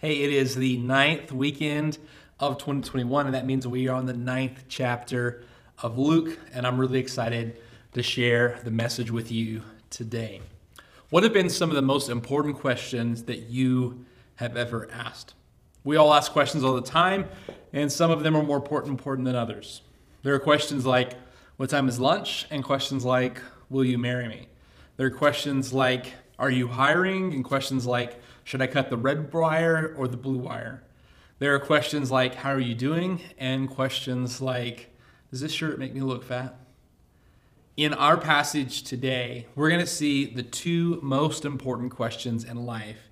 Hey, it is the ninth weekend of 2021, and that means we are on the ninth chapter of Luke, and I'm really excited to share the message with you today. What have been some of the most important questions that you have ever asked? We all ask questions all the time, and some of them are more important, than others. There are questions like, What time is lunch? and questions like, Will you marry me? There are questions like, Are you hiring? and questions like, should I cut the red wire or the blue wire? There are questions like, How are you doing? and questions like, Does this shirt make me look fat? In our passage today, we're going to see the two most important questions in life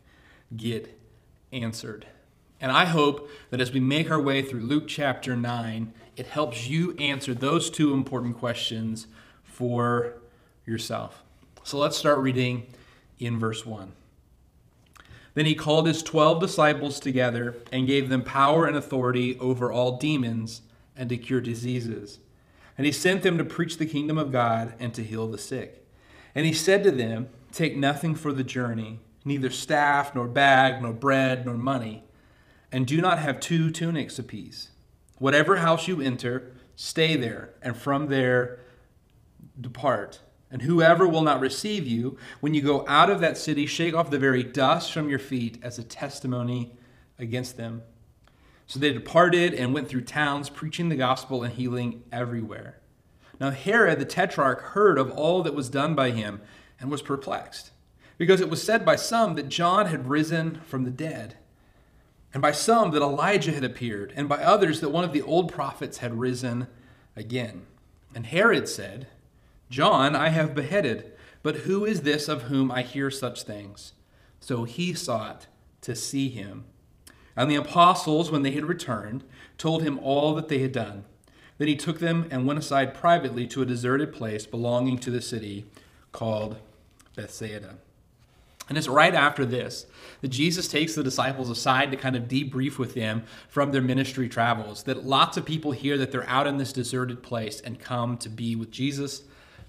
get answered. And I hope that as we make our way through Luke chapter 9, it helps you answer those two important questions for yourself. So let's start reading in verse 1. Then he called his twelve disciples together and gave them power and authority over all demons and to cure diseases. And he sent them to preach the kingdom of God and to heal the sick. And he said to them, Take nothing for the journey, neither staff, nor bag, nor bread, nor money, and do not have two tunics apiece. Whatever house you enter, stay there, and from there depart. And whoever will not receive you, when you go out of that city, shake off the very dust from your feet as a testimony against them. So they departed and went through towns, preaching the gospel and healing everywhere. Now Herod the tetrarch heard of all that was done by him and was perplexed, because it was said by some that John had risen from the dead, and by some that Elijah had appeared, and by others that one of the old prophets had risen again. And Herod said, John I have beheaded, but who is this of whom I hear such things? So he sought to see him. And the apostles, when they had returned, told him all that they had done. Then he took them and went aside privately to a deserted place belonging to the city called Bethsaida. And it's right after this that Jesus takes the disciples aside to kind of debrief with them from their ministry travels. That lots of people hear that they're out in this deserted place and come to be with Jesus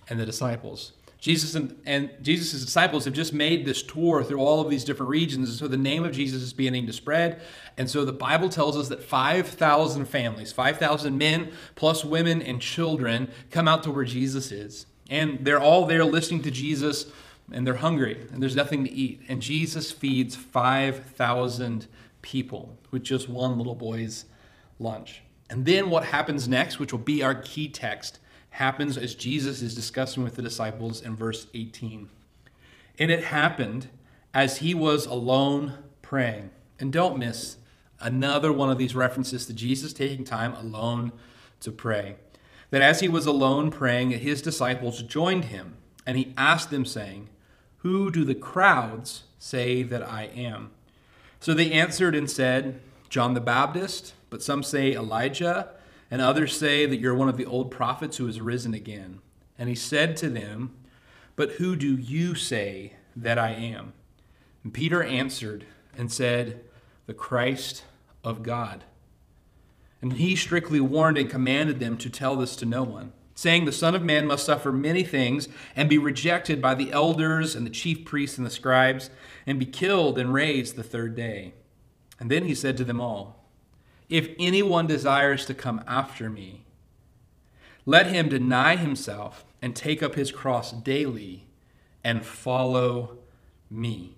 and the disciples. Jesus and, and Jesus' disciples have just made this tour through all of these different regions. So the name of Jesus is beginning to spread. And so the Bible tells us that 5,000 families, 5,000 men plus women and children come out to where Jesus is. And they're all there listening to Jesus and they're hungry and there's nothing to eat. And Jesus feeds 5,000 people with just one little boy's lunch. And then what happens next, which will be our key text, happens as Jesus is discussing with the disciples in verse 18. And it happened as he was alone praying. And don't miss another one of these references to Jesus taking time alone to pray. That as he was alone praying, his disciples joined him, and he asked them, saying, Who do the crowds say that I am? So they answered and said, John the Baptist, but some say Elijah and others say that you're one of the old prophets who has risen again. And he said to them, But who do you say that I am? And Peter answered and said, The Christ of God. And he strictly warned and commanded them to tell this to no one, saying, The Son of Man must suffer many things and be rejected by the elders and the chief priests and the scribes, and be killed and raised the third day. And then he said to them all, if anyone desires to come after me, let him deny himself and take up his cross daily and follow me.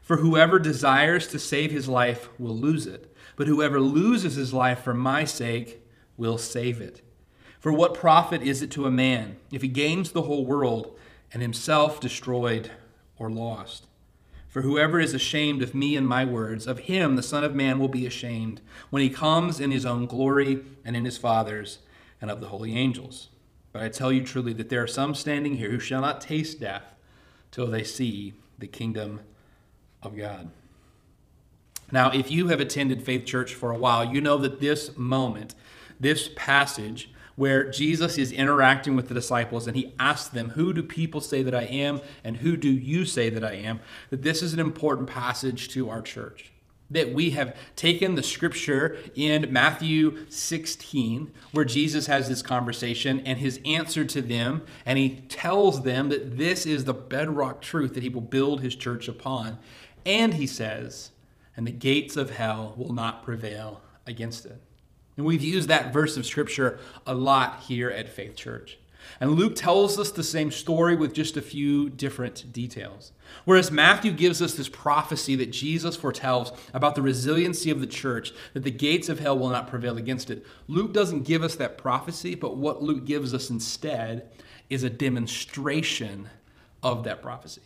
For whoever desires to save his life will lose it, but whoever loses his life for my sake will save it. For what profit is it to a man if he gains the whole world and himself destroyed or lost? For whoever is ashamed of me and my words, of him the Son of Man will be ashamed when he comes in his own glory and in his Father's and of the holy angels. But I tell you truly that there are some standing here who shall not taste death till they see the kingdom of God. Now, if you have attended Faith Church for a while, you know that this moment, this passage, where Jesus is interacting with the disciples and he asks them, Who do people say that I am, and who do you say that I am? That this is an important passage to our church. That we have taken the scripture in Matthew 16, where Jesus has this conversation and his answer to them, and he tells them that this is the bedrock truth that he will build his church upon. And he says, and the gates of hell will not prevail against it. And we've used that verse of scripture a lot here at Faith Church. And Luke tells us the same story with just a few different details. Whereas Matthew gives us this prophecy that Jesus foretells about the resiliency of the church, that the gates of hell will not prevail against it, Luke doesn't give us that prophecy, but what Luke gives us instead is a demonstration of that prophecy.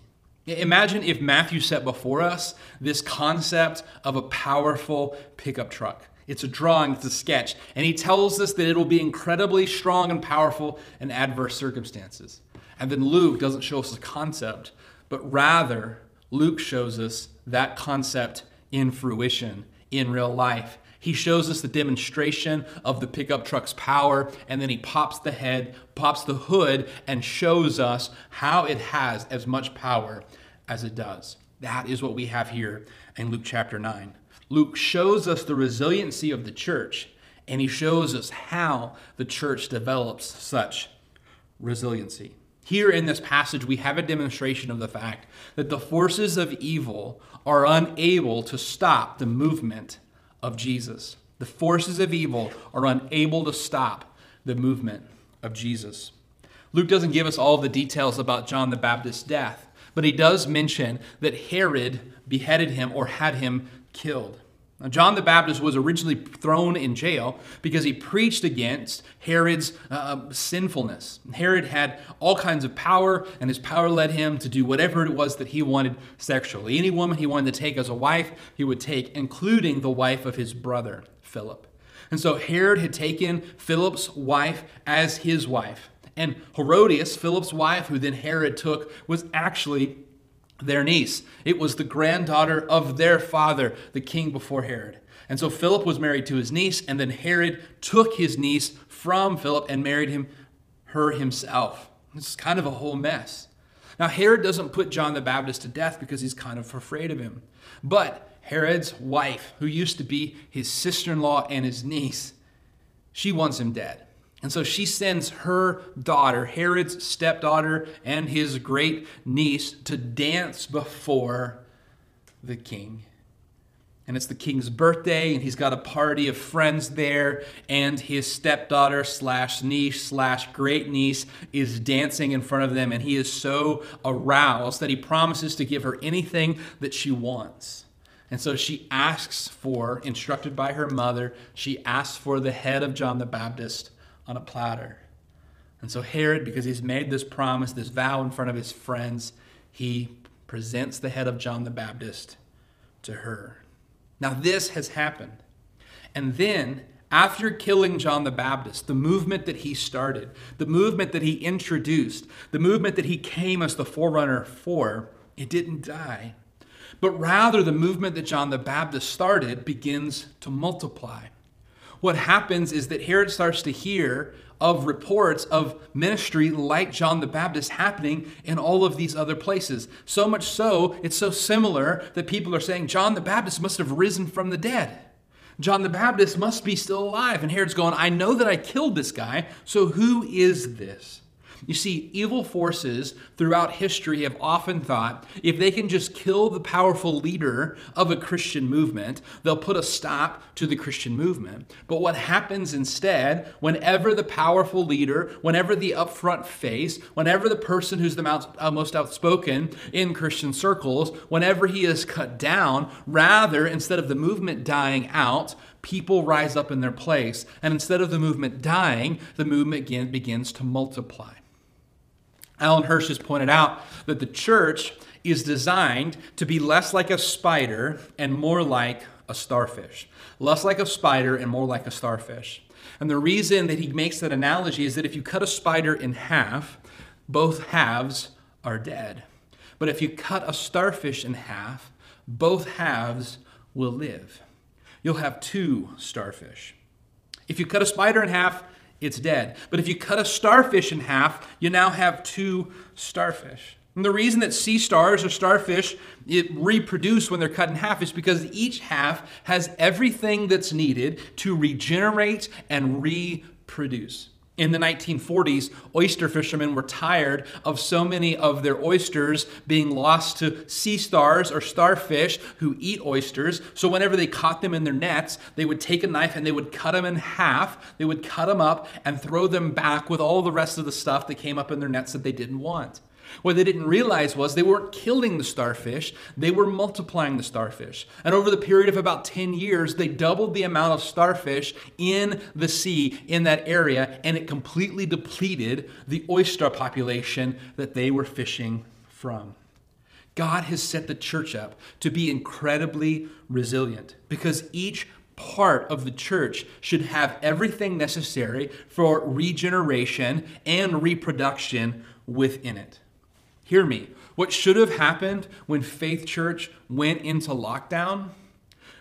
Imagine if Matthew set before us this concept of a powerful pickup truck. It's a drawing, it's a sketch, and he tells us that it'll be incredibly strong and powerful in adverse circumstances. And then Luke doesn't show us a concept, but rather, Luke shows us that concept in fruition, in real life. He shows us the demonstration of the pickup truck's power, and then he pops the head, pops the hood, and shows us how it has as much power as it does. That is what we have here in Luke chapter 9. Luke shows us the resiliency of the church, and he shows us how the church develops such resiliency. Here in this passage, we have a demonstration of the fact that the forces of evil are unable to stop the movement of Jesus. The forces of evil are unable to stop the movement of Jesus. Luke doesn't give us all the details about John the Baptist's death, but he does mention that Herod beheaded him or had him killed. Now, John the Baptist was originally thrown in jail because he preached against Herod's uh, sinfulness. Herod had all kinds of power, and his power led him to do whatever it was that he wanted sexually. Any woman he wanted to take as a wife, he would take, including the wife of his brother, Philip. And so Herod had taken Philip's wife as his wife. And Herodias, Philip's wife, who then Herod took, was actually their niece. It was the granddaughter of their father, the king before Herod. And so Philip was married to his niece, and then Herod took his niece from Philip and married him her himself. Is kind of a whole mess. Now Herod doesn't put John the Baptist to death because he's kind of afraid of him. But Herod's wife, who used to be his sister-in-law and his niece, she wants him dead. And so she sends her daughter, Herod's stepdaughter, and his great niece to dance before the king. And it's the king's birthday, and he's got a party of friends there, and his stepdaughter slash niece slash great niece is dancing in front of them, and he is so aroused that he promises to give her anything that she wants. And so she asks for, instructed by her mother, she asks for the head of John the Baptist on a platter. And so Herod, because he's made this promise, this vow in front of his friends, he presents the head of John the Baptist to her. Now, this has happened. And then, after killing John the Baptist, the movement that he started, the movement that he introduced, the movement that he came as the forerunner for, it didn't die. But rather, the movement that John the Baptist started begins to multiply what happens is that Herod starts to hear of reports of ministry like John the Baptist happening in all of these other places. So much so, it's so similar that people are saying John the Baptist must have risen from the dead. John the Baptist must be still alive. And Herod's going, I know that I killed this guy, so who is this? You see, evil forces throughout history have often thought if they can just kill the powerful leader of a Christian movement, they'll put a stop to the Christian movement. But what happens instead, whenever the powerful leader, whenever the upfront face, whenever the person who's the uh, most outspoken in Christian circles, whenever he is cut down, rather, instead of the movement dying out, people rise up in their place. And instead of the movement dying, the movement begins to multiply. Alan Hirsch has pointed out that the church is designed to be less like a spider and more like a starfish. Less like a spider and more like a starfish. And the reason that he makes that analogy is that if you cut a spider in half, both halves are dead. But if you cut a starfish in half, both halves will live. You'll have two starfish. If you cut a spider in half, it's dead. But if you cut a starfish in half, you now have two starfish. And the reason that sea stars or starfish it reproduce when they're cut in half is because each half has everything that's needed to regenerate and reproduce. In the 1940s, oyster fishermen were tired of so many of their oysters being lost to sea stars or starfish who eat oysters. So, whenever they caught them in their nets, they would take a knife and they would cut them in half. They would cut them up and throw them back with all the rest of the stuff that came up in their nets that they didn't want. What they didn't realize was they weren't killing the starfish, they were multiplying the starfish. And over the period of about 10 years, they doubled the amount of starfish in the sea in that area, and it completely depleted the oyster population that they were fishing from. God has set the church up to be incredibly resilient because each part of the church should have everything necessary for regeneration and reproduction within it. Hear me. What should have happened when Faith Church went into lockdown?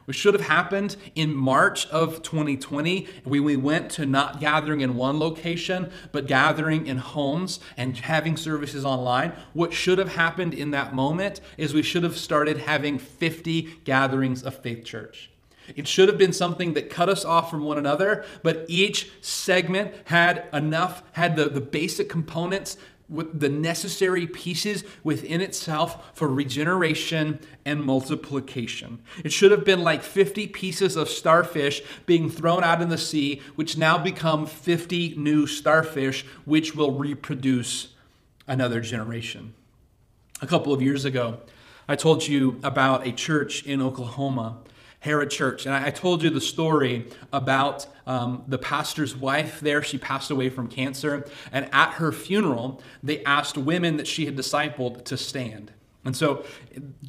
What should have happened in March of 2020 when we went to not gathering in one location, but gathering in homes and having services online. What should have happened in that moment is we should have started having 50 gatherings of Faith Church. It should have been something that cut us off from one another, but each segment had enough, had the, the basic components with the necessary pieces within itself for regeneration and multiplication. It should have been like 50 pieces of starfish being thrown out in the sea, which now become 50 new starfish, which will reproduce another generation. A couple of years ago, I told you about a church in Oklahoma Herod Church. And I, told you the story about um, the pastor's wife there. She passed away from cancer. And at her funeral, they asked women that she had discipled to stand. And so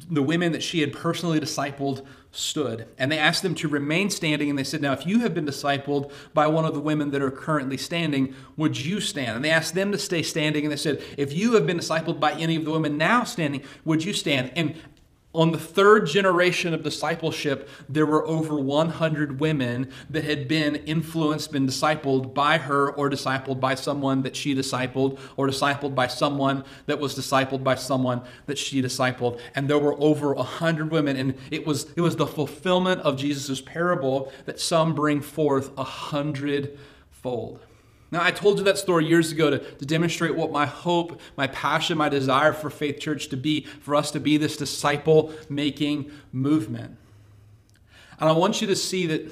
the women that she had personally discipled stood. And they asked them to remain standing. And they said, Now, if you have been discipled by one of the women that are currently standing, would you stand? And they asked them to stay standing. And they said, If you have been discipled by any of the women now standing, would you stand? And on the third generation of discipleship, there were over 100 women that had been influenced, been discipled by her, or discipled by someone that she discipled, or discipled by someone that was discipled by someone that she discipled. And there were over 100 women, and it was, it was the fulfillment of Jesus' parable that some bring forth a hundredfold. Now, I told you that story years ago to, to demonstrate what my hope, my passion, my desire for Faith Church to be, for us to be this disciple making movement. And I want you to see that,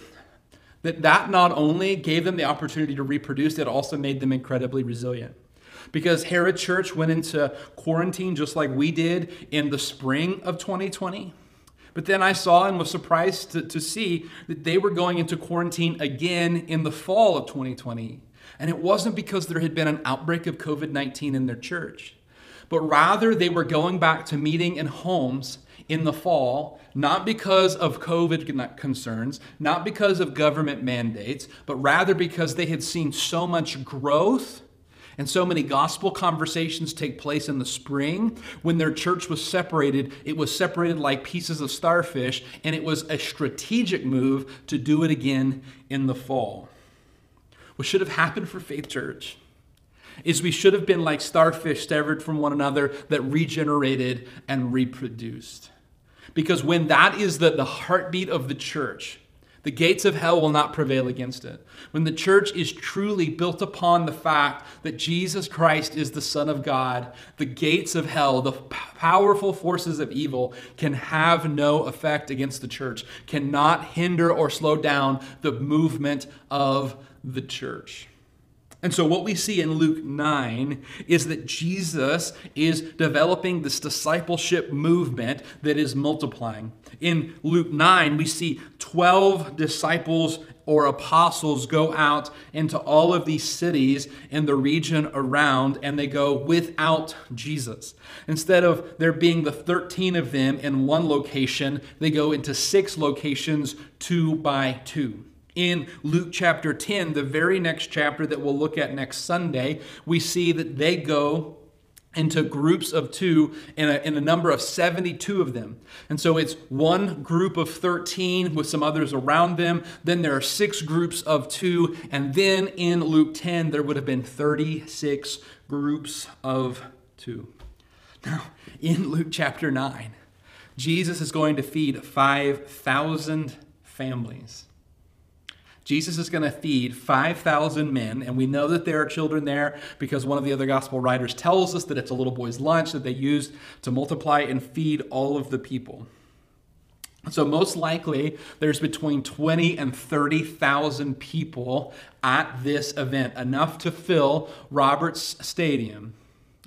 that that not only gave them the opportunity to reproduce, it also made them incredibly resilient. Because Herod Church went into quarantine just like we did in the spring of 2020. But then I saw and was surprised to, to see that they were going into quarantine again in the fall of 2020. And it wasn't because there had been an outbreak of COVID 19 in their church, but rather they were going back to meeting in homes in the fall, not because of COVID concerns, not because of government mandates, but rather because they had seen so much growth and so many gospel conversations take place in the spring. When their church was separated, it was separated like pieces of starfish, and it was a strategic move to do it again in the fall. What should have happened for Faith Church is we should have been like starfish severed from one another that regenerated and reproduced. Because when that is the, the heartbeat of the church, the gates of hell will not prevail against it. When the church is truly built upon the fact that Jesus Christ is the Son of God, the gates of hell, the powerful forces of evil, can have no effect against the church, cannot hinder or slow down the movement of the church. And so, what we see in Luke 9 is that Jesus is developing this discipleship movement that is multiplying. In Luke 9, we see 12 disciples or apostles go out into all of these cities in the region around, and they go without Jesus. Instead of there being the 13 of them in one location, they go into six locations, two by two. In Luke chapter 10, the very next chapter that we'll look at next Sunday, we see that they go into groups of two in a, a number of 72 of them. And so it's one group of 13 with some others around them. Then there are six groups of two. And then in Luke 10, there would have been 36 groups of two. Now, in Luke chapter 9, Jesus is going to feed 5,000 families. Jesus is going to feed 5,000 men, and we know that there are children there because one of the other gospel writers tells us that it's a little boy's lunch that they used to multiply and feed all of the people. So, most likely, there's between 20 and 30,000 people at this event, enough to fill Roberts Stadium,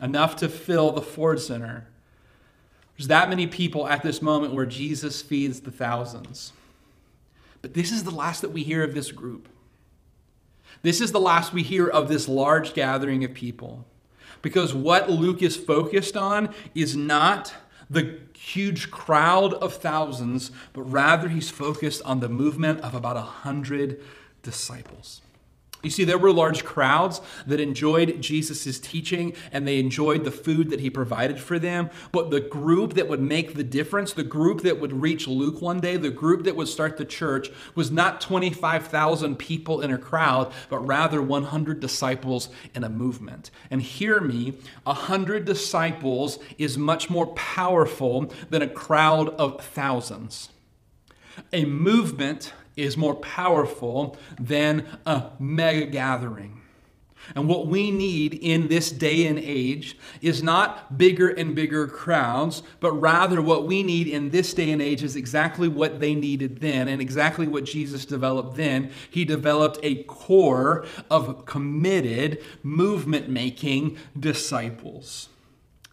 enough to fill the Ford Center. There's that many people at this moment where Jesus feeds the thousands. But this is the last that we hear of this group. This is the last we hear of this large gathering of people. Because what Luke is focused on is not the huge crowd of thousands, but rather he's focused on the movement of about a hundred disciples. You see, there were large crowds that enjoyed Jesus' teaching and they enjoyed the food that he provided for them. But the group that would make the difference, the group that would reach Luke one day, the group that would start the church, was not 25,000 people in a crowd, but rather 100 disciples in a movement. And hear me, 100 disciples is much more powerful than a crowd of thousands. A movement is more powerful than a mega gathering. And what we need in this day and age is not bigger and bigger crowds, but rather what we need in this day and age is exactly what they needed then and exactly what Jesus developed then. He developed a core of committed, movement making disciples.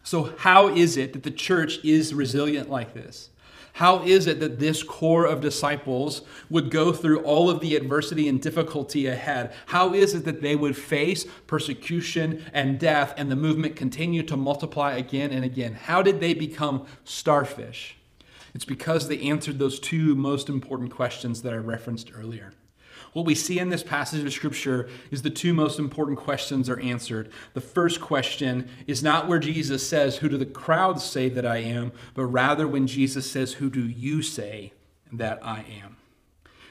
So, how is it that the church is resilient like this? How is it that this core of disciples would go through all of the adversity and difficulty ahead? How is it that they would face persecution and death and the movement continue to multiply again and again? How did they become starfish? It's because they answered those two most important questions that I referenced earlier. What we see in this passage of Scripture is the two most important questions are answered. The first question is not where Jesus says, Who do the crowds say that I am? but rather when Jesus says, Who do you say that I am?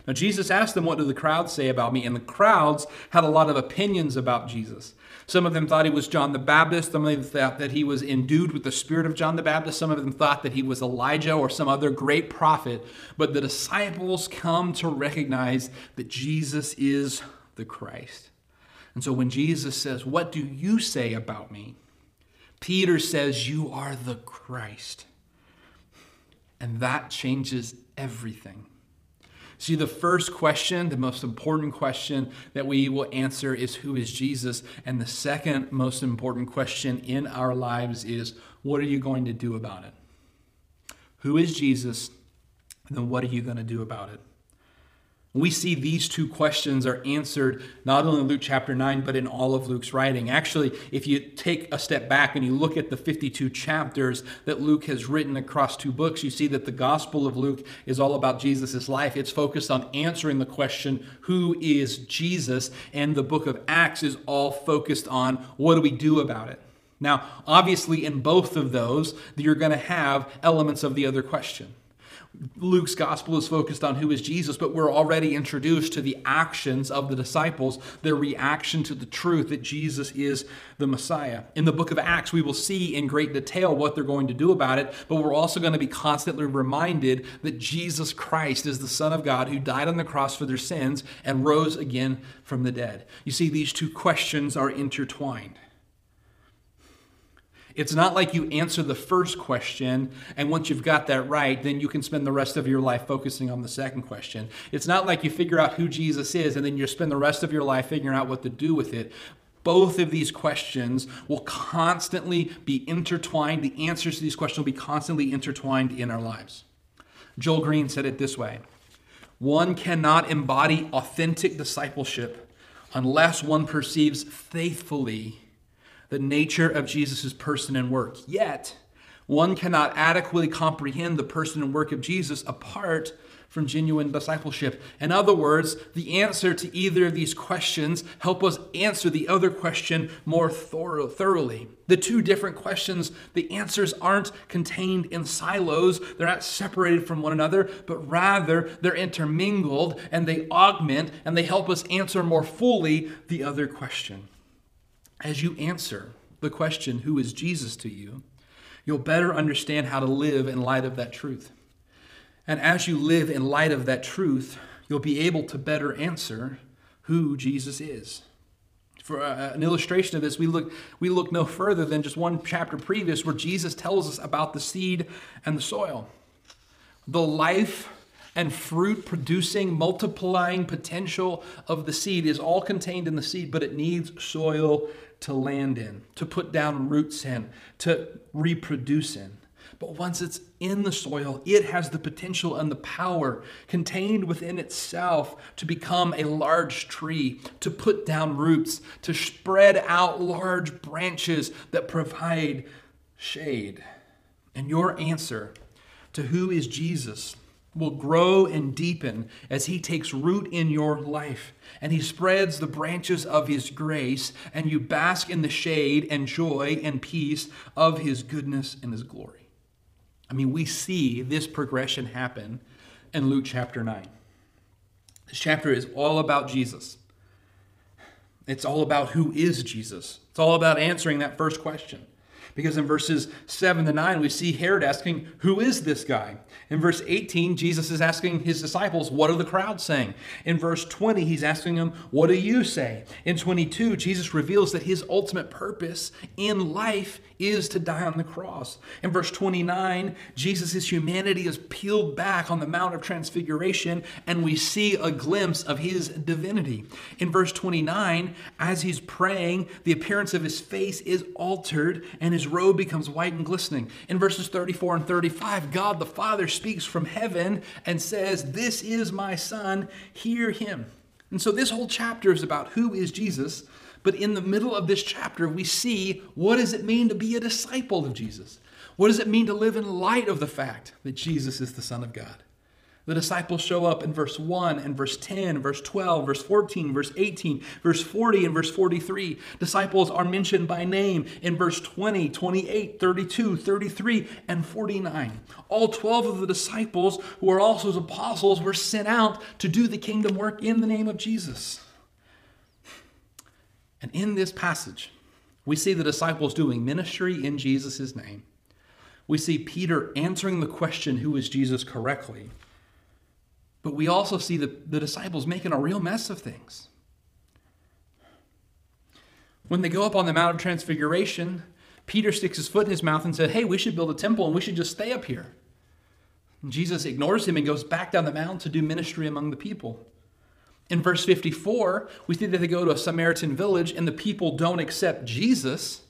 Now, Jesus asked them, What do the crowds say about me? And the crowds had a lot of opinions about Jesus. Some of them thought he was John the Baptist. Some of them thought that he was endued with the spirit of John the Baptist. Some of them thought that he was Elijah or some other great prophet. But the disciples come to recognize that Jesus is the Christ. And so when Jesus says, What do you say about me? Peter says, You are the Christ. And that changes everything. See, the first question, the most important question that we will answer is who is Jesus? And the second most important question in our lives is what are you going to do about it? Who is Jesus? And then what are you going to do about it? We see these two questions are answered not only in Luke chapter 9, but in all of Luke's writing. Actually, if you take a step back and you look at the 52 chapters that Luke has written across two books, you see that the Gospel of Luke is all about Jesus' life. It's focused on answering the question, Who is Jesus? And the book of Acts is all focused on what do we do about it? Now, obviously, in both of those, you're going to have elements of the other question. Luke's gospel is focused on who is Jesus, but we're already introduced to the actions of the disciples, their reaction to the truth that Jesus is the Messiah. In the book of Acts, we will see in great detail what they're going to do about it, but we're also going to be constantly reminded that Jesus Christ is the Son of God who died on the cross for their sins and rose again from the dead. You see, these two questions are intertwined. It's not like you answer the first question, and once you've got that right, then you can spend the rest of your life focusing on the second question. It's not like you figure out who Jesus is, and then you spend the rest of your life figuring out what to do with it. Both of these questions will constantly be intertwined. The answers to these questions will be constantly intertwined in our lives. Joel Green said it this way One cannot embody authentic discipleship unless one perceives faithfully the nature of Jesus' person and work. Yet, one cannot adequately comprehend the person and work of Jesus apart from genuine discipleship. In other words, the answer to either of these questions help us answer the other question more thorough, thoroughly. The two different questions, the answers aren't contained in silos. They're not separated from one another, but rather they're intermingled and they augment and they help us answer more fully the other question. As you answer the question, Who is Jesus to you? you'll better understand how to live in light of that truth. And as you live in light of that truth, you'll be able to better answer who Jesus is. For uh, an illustration of this, we look, we look no further than just one chapter previous where Jesus tells us about the seed and the soil. The life and fruit producing, multiplying potential of the seed is all contained in the seed, but it needs soil to land in, to put down roots in, to reproduce in. But once it's in the soil, it has the potential and the power contained within itself to become a large tree, to put down roots, to spread out large branches that provide shade. And your answer to who is Jesus will grow and deepen as he takes root in your life and he spreads the branches of his grace and you bask in the shade and joy and peace of his goodness and his glory. I mean, we see this progression happen in Luke chapter 9. This chapter is all about Jesus. It's all about who is Jesus. It's all about answering that first question. Because in verses 7 to 9, we see Herod asking, Who is this guy? In verse 18, Jesus is asking his disciples, What are the crowds saying? In verse 20, he's asking them, What do you say? In 22, Jesus reveals that his ultimate purpose in life is to die on the cross. In verse 29, Jesus' humanity is peeled back on the Mount of Transfiguration, and we see a glimpse of his divinity. In verse 29, as he's praying, the appearance of his face is altered, and his robe becomes white and glistening. In verses 34 and 35, God the Father speaks from heaven and says, This is my Son, hear him. And so this whole chapter is about who is Jesus but in the middle of this chapter, we see what does it mean to be a disciple of Jesus? What does it mean to live in light of the fact that Jesus is the Son of God? The disciples show up in verse 1 and verse 10, verse 12, verse 14, verse 18, verse 40, and verse 43. Disciples are mentioned by name in verse 20, 28, 32, 33, and 49. All 12 of the disciples, who are also apostles, were sent out to do the kingdom work in the name of Jesus. And in this passage, we see the disciples doing ministry in Jesus' name. We see Peter answering the question, Who is Jesus, correctly. But we also see the, the disciples making a real mess of things. When they go up on the Mount of Transfiguration, Peter sticks his foot in his mouth and said, Hey, we should build a temple and we should just stay up here. And Jesus ignores him and goes back down the mountain to do ministry among the people. In verse 54, we see that they go to a Samaritan village and the people don't accept Jesus.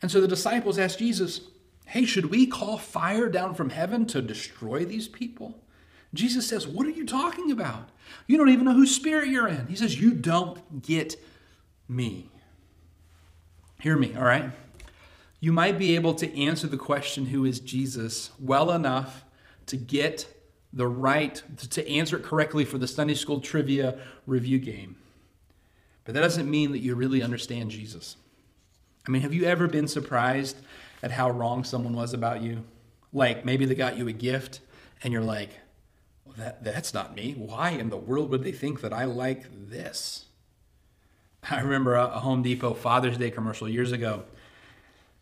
And so the disciples ask Jesus, Hey, should we call fire down from heaven to destroy these people? Jesus says, What are you talking about? You don't even know whose spirit you're in. He says, You don't get me. Hear me, all right? You might be able to answer the question, Who is Jesus, well enough to get the right to answer it correctly for the Sunday school trivia review game. But that doesn't mean that you really understand Jesus. I mean, have you ever been surprised at how wrong someone was about you? Like maybe they got you a gift and you're like, that, that's not me. Why in the world would they think that I like this? I remember a Home Depot Father's Day commercial years ago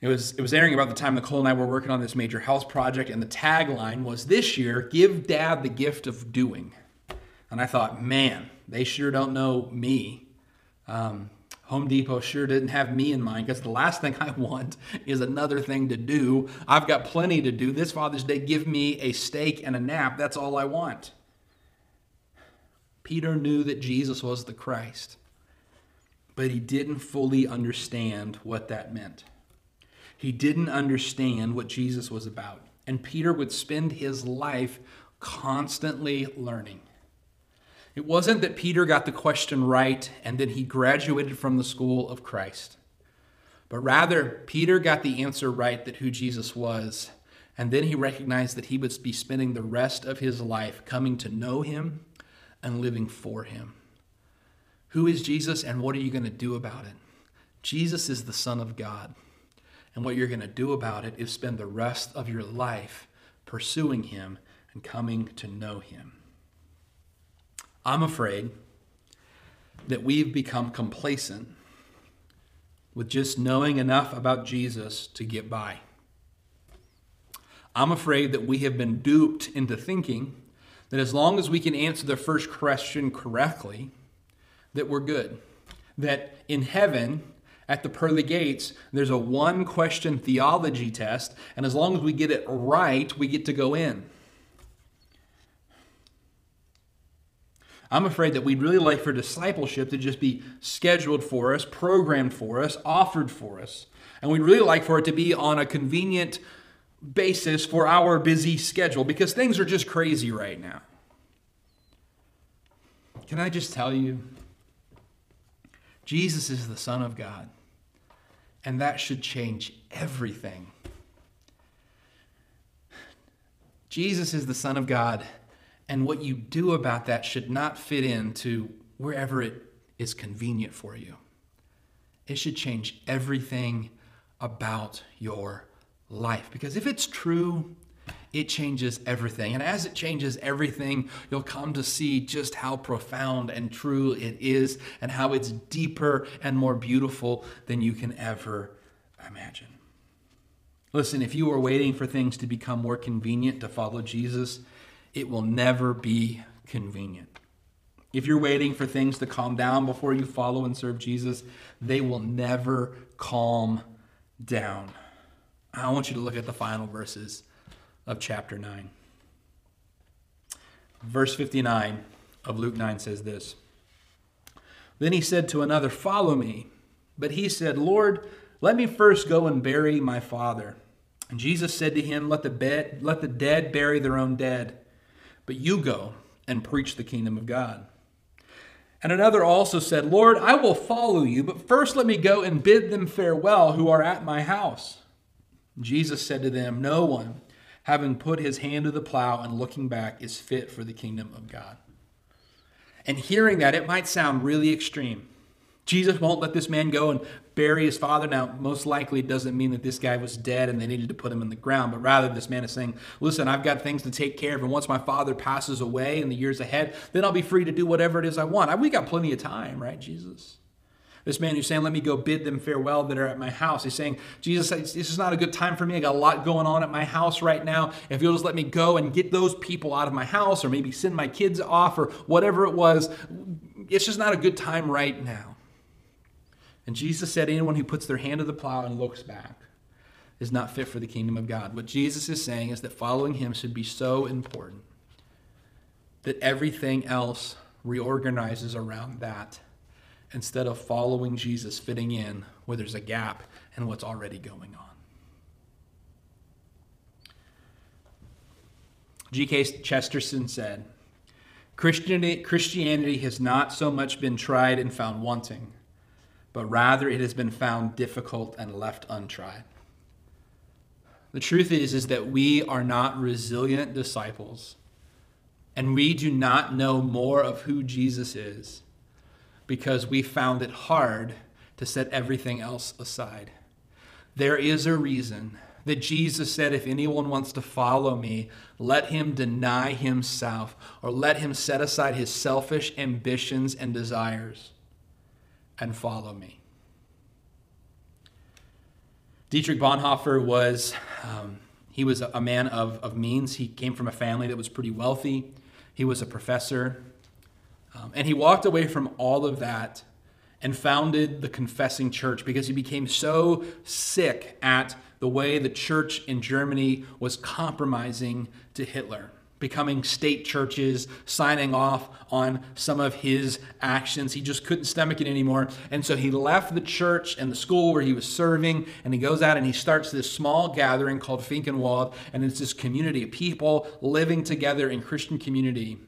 it was, it was airing about the time Nicole and I were working on this major house project, and the tagline was this year, give dad the gift of doing. And I thought, man, they sure don't know me. Um, Home Depot sure didn't have me in mind because the last thing I want is another thing to do. I've got plenty to do. This Father's Day, give me a steak and a nap. That's all I want. Peter knew that Jesus was the Christ, but he didn't fully understand what that meant. He didn't understand what Jesus was about. And Peter would spend his life constantly learning. It wasn't that Peter got the question right and then he graduated from the school of Christ, but rather, Peter got the answer right that who Jesus was. And then he recognized that he would be spending the rest of his life coming to know him and living for him. Who is Jesus and what are you going to do about it? Jesus is the Son of God. And what you're going to do about it is spend the rest of your life pursuing Him and coming to know Him. I'm afraid that we've become complacent with just knowing enough about Jesus to get by. I'm afraid that we have been duped into thinking that as long as we can answer the first question correctly, that we're good. That in heaven, at the pearly gates, there's a one question theology test, and as long as we get it right, we get to go in. I'm afraid that we'd really like for discipleship to just be scheduled for us, programmed for us, offered for us. And we'd really like for it to be on a convenient basis for our busy schedule because things are just crazy right now. Can I just tell you? Jesus is the Son of God, and that should change everything. Jesus is the Son of God, and what you do about that should not fit into wherever it is convenient for you. It should change everything about your life. Because if it's true, it changes everything. And as it changes everything, you'll come to see just how profound and true it is and how it's deeper and more beautiful than you can ever imagine. Listen, if you are waiting for things to become more convenient to follow Jesus, it will never be convenient. If you're waiting for things to calm down before you follow and serve Jesus, they will never calm down. I want you to look at the final verses of chapter 9. Verse 59 of Luke 9 says this Then he said to another, Follow me. But he said, Lord, let me first go and bury my father. And Jesus said to him, Let the, bed, let the dead bury their own dead, but you go and preach the kingdom of God. And another also said, Lord, I will follow you, but first let me go and bid them farewell who are at my house. Jesus said to them, No one, having put his hand to the plow and looking back, is fit for the kingdom of God. And hearing that, it might sound really extreme. Jesus won't let this man go and bury his father. Now, most likely it doesn't mean that this guy was dead and they needed to put him in the ground, but rather this man is saying, Listen, I've got things to take care of, and once my father passes away in the years ahead, then I'll be free to do whatever it is I want. We got plenty of time, right, Jesus? This man who's saying, Let me go bid them farewell that are at my house. He's saying, Jesus, this is not a good time for me. I got a lot going on at my house right now. If you'll just let me go and get those people out of my house, or maybe send my kids off, or whatever it was, it's just not a good time right now. And Jesus said, Anyone who puts their hand to the plow and looks back is not fit for the kingdom of God. What Jesus is saying is that following him should be so important that everything else reorganizes around that instead of following Jesus, fitting in where there's a gap in what's already going on. G.K. Chesterton said, Christianity, Christianity has not so much been tried and found wanting, but rather it has been found difficult and left untried. The truth is, is that we are not resilient disciples, and we do not know more of who Jesus is because we found it hard to set everything else aside. There is a reason that Jesus said, If anyone wants to follow me, let him deny himself or let him set aside his selfish ambitions and desires and follow me. Dietrich Bonhoeffer was, um, he was a man of, of means. He came from a family that was pretty wealthy. He was a professor. Um, and he walked away from all of that and founded the Confessing Church because he became so sick at the way the church in Germany was compromising to Hitler, becoming state churches, signing off on some of his actions. He just couldn't stomach it anymore. And so he left the church and the school where he was serving, and he goes out and he starts this small gathering called Finkenwald, and it's this community of people living together in Christian community.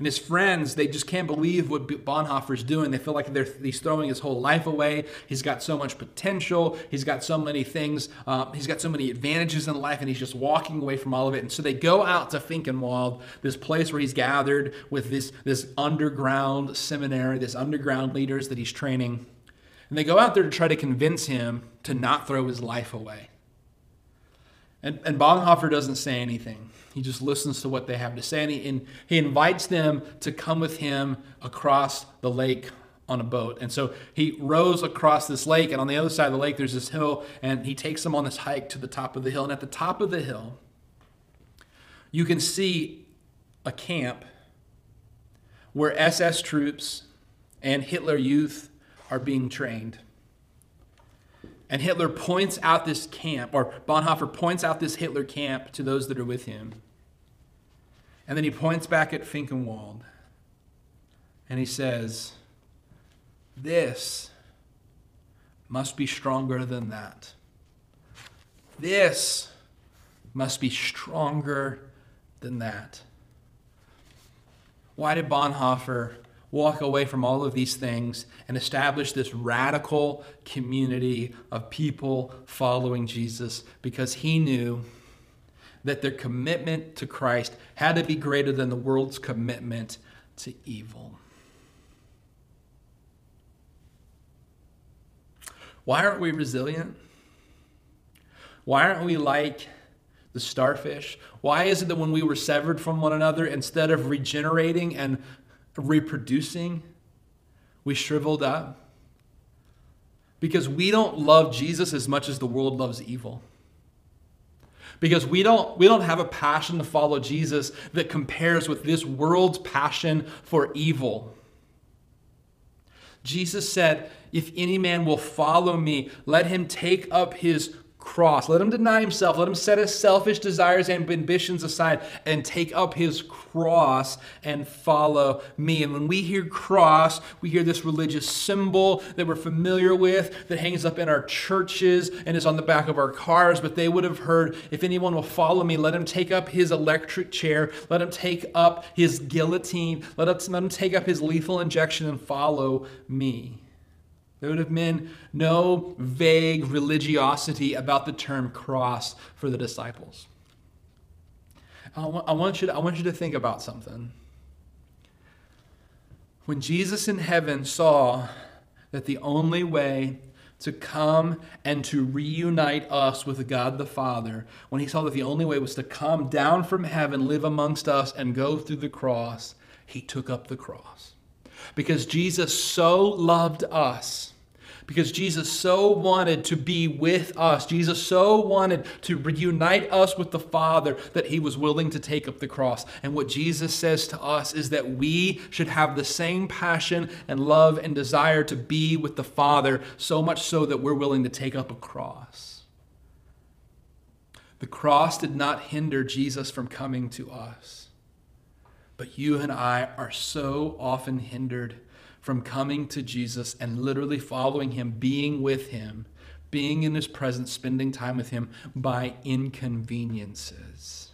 And his friends, they just can't believe what Bonhoeffer's doing. They feel like he's throwing his whole life away. He's got so much potential. He's got so many things. Uh, he's got so many advantages in life, and he's just walking away from all of it. And so they go out to Finkenwald, this place where he's gathered with this, this underground seminary, this underground leaders that he's training. And they go out there to try to convince him to not throw his life away. And, and Bonhoeffer doesn't say anything. He just listens to what they have to say, and he, and he invites them to come with him across the lake on a boat. And so he rows across this lake, and on the other side of the lake, there's this hill, and he takes them on this hike to the top of the hill. And at the top of the hill, you can see a camp where SS troops and Hitler youth are being trained. And Hitler points out this camp, or Bonhoeffer points out this Hitler camp to those that are with him. And then he points back at Finkenwald and he says, This must be stronger than that. This must be stronger than that. Why did Bonhoeffer walk away from all of these things and establish this radical community of people following Jesus? Because he knew that their commitment to Christ had to be greater than the world's commitment to evil. Why aren't we resilient? Why aren't we like the starfish? Why is it that when we were severed from one another, instead of regenerating and reproducing, we shriveled up? Because we don't love Jesus as much as the world loves evil because we don't we don't have a passion to follow Jesus that compares with this world's passion for evil. Jesus said, "If any man will follow me, let him take up his cross. Let him deny himself. Let him set his selfish desires and ambitions aside and take up his cross and follow me. And when we hear cross, we hear this religious symbol that we're familiar with that hangs up in our churches and is on the back of our cars. But they would have heard if anyone will follow me, let him take up his electric chair, let him take up his guillotine, let him, take up his lethal injection and follow me. There would have been no vague religiosity about the term cross for the disciples. I want, you to, I want you to think about something. When Jesus in heaven saw that the only way to come and to reunite us with God the Father, when he saw that the only way was to come down from heaven, live amongst us, and go through the cross, he took up the cross. Because Jesus so loved us because Jesus so wanted to be with us. Jesus so wanted to reunite us with the Father that he was willing to take up the cross. And what Jesus says to us is that we should have the same passion and love and desire to be with the Father, so much so that we're willing to take up a cross. The cross did not hinder Jesus from coming to us. But you and I are so often hindered from coming to Jesus and literally following him, being with him, being in his presence, spending time with him by inconveniences.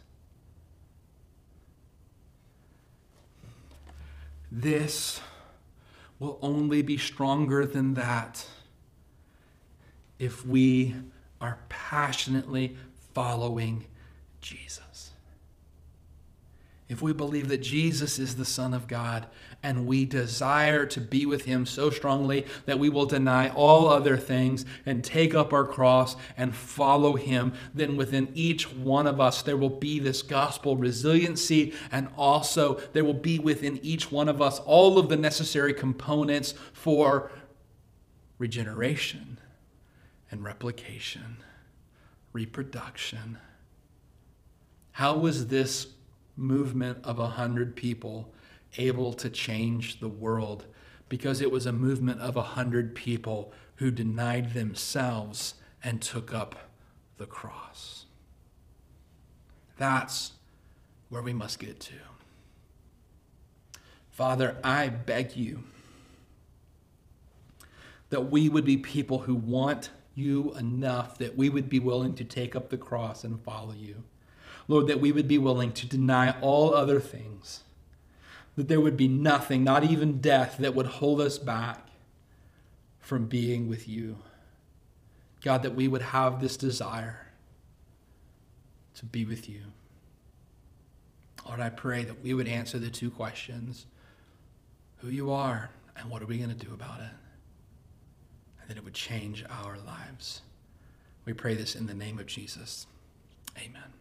This will only be stronger than that if we are passionately following Jesus if we believe that Jesus is the Son of God and we desire to be with Him so strongly that we will deny all other things and take up our cross and follow Him, then within each one of us there will be this gospel resiliency and also there will be within each one of us all of the necessary components for regeneration and replication, reproduction. How was this movement of a hundred people able to change the world because it was a movement of a hundred people who denied themselves and took up the cross. That's where we must get to. Father, I beg you that we would be people who want you enough that we would be willing to take up the cross and follow you. Lord, that we would be willing to deny all other things, that there would be nothing, not even death, that would hold us back from being with you. God, that we would have this desire to be with you. Lord, I pray that we would answer the two questions who you are and what are we going to do about it? And that it would change our lives. We pray this in the name of Jesus. Amen.